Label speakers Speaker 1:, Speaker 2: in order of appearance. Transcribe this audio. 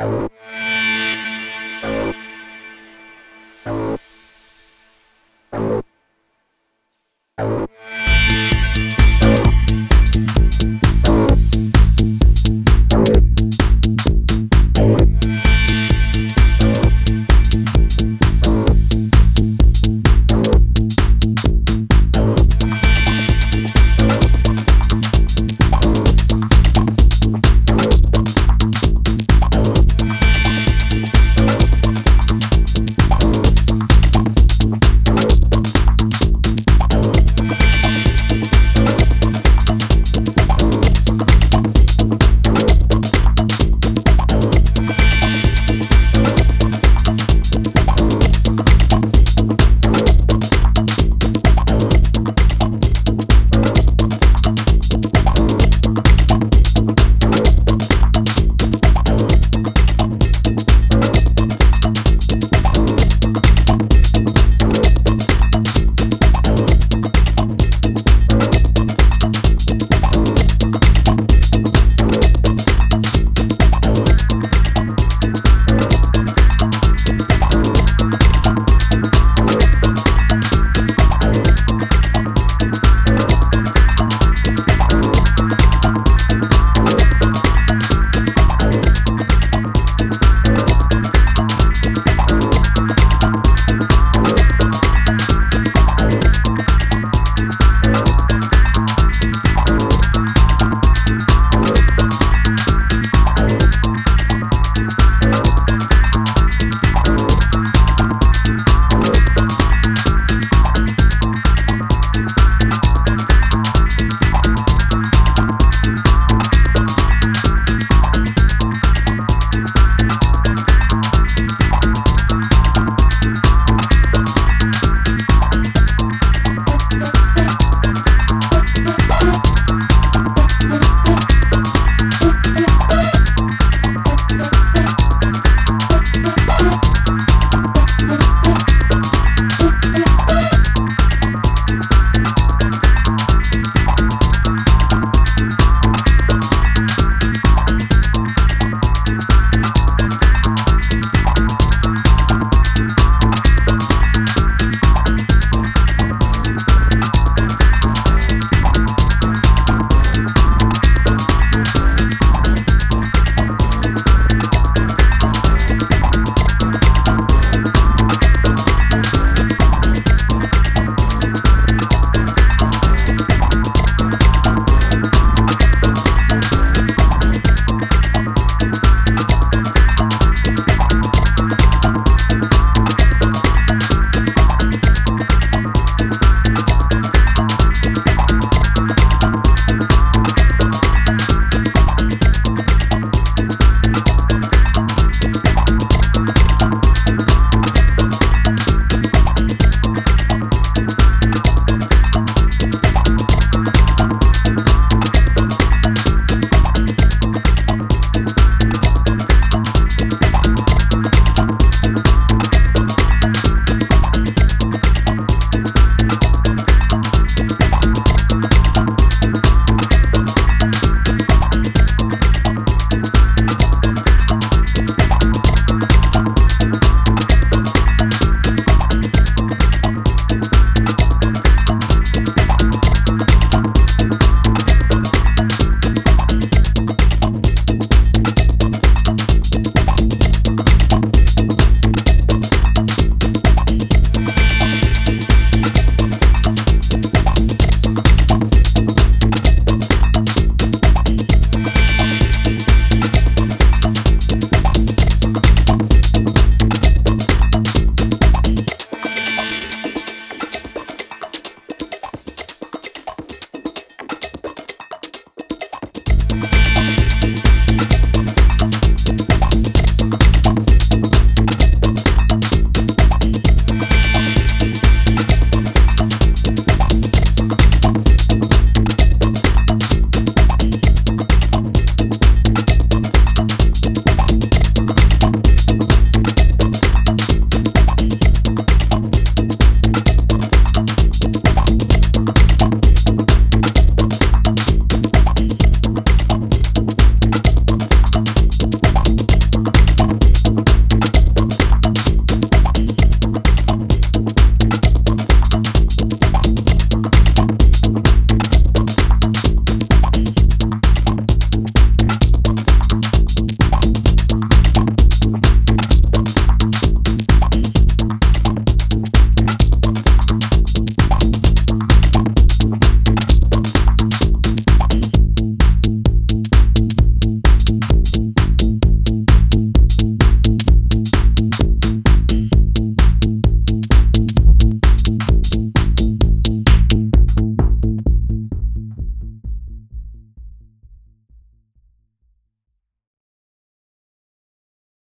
Speaker 1: I will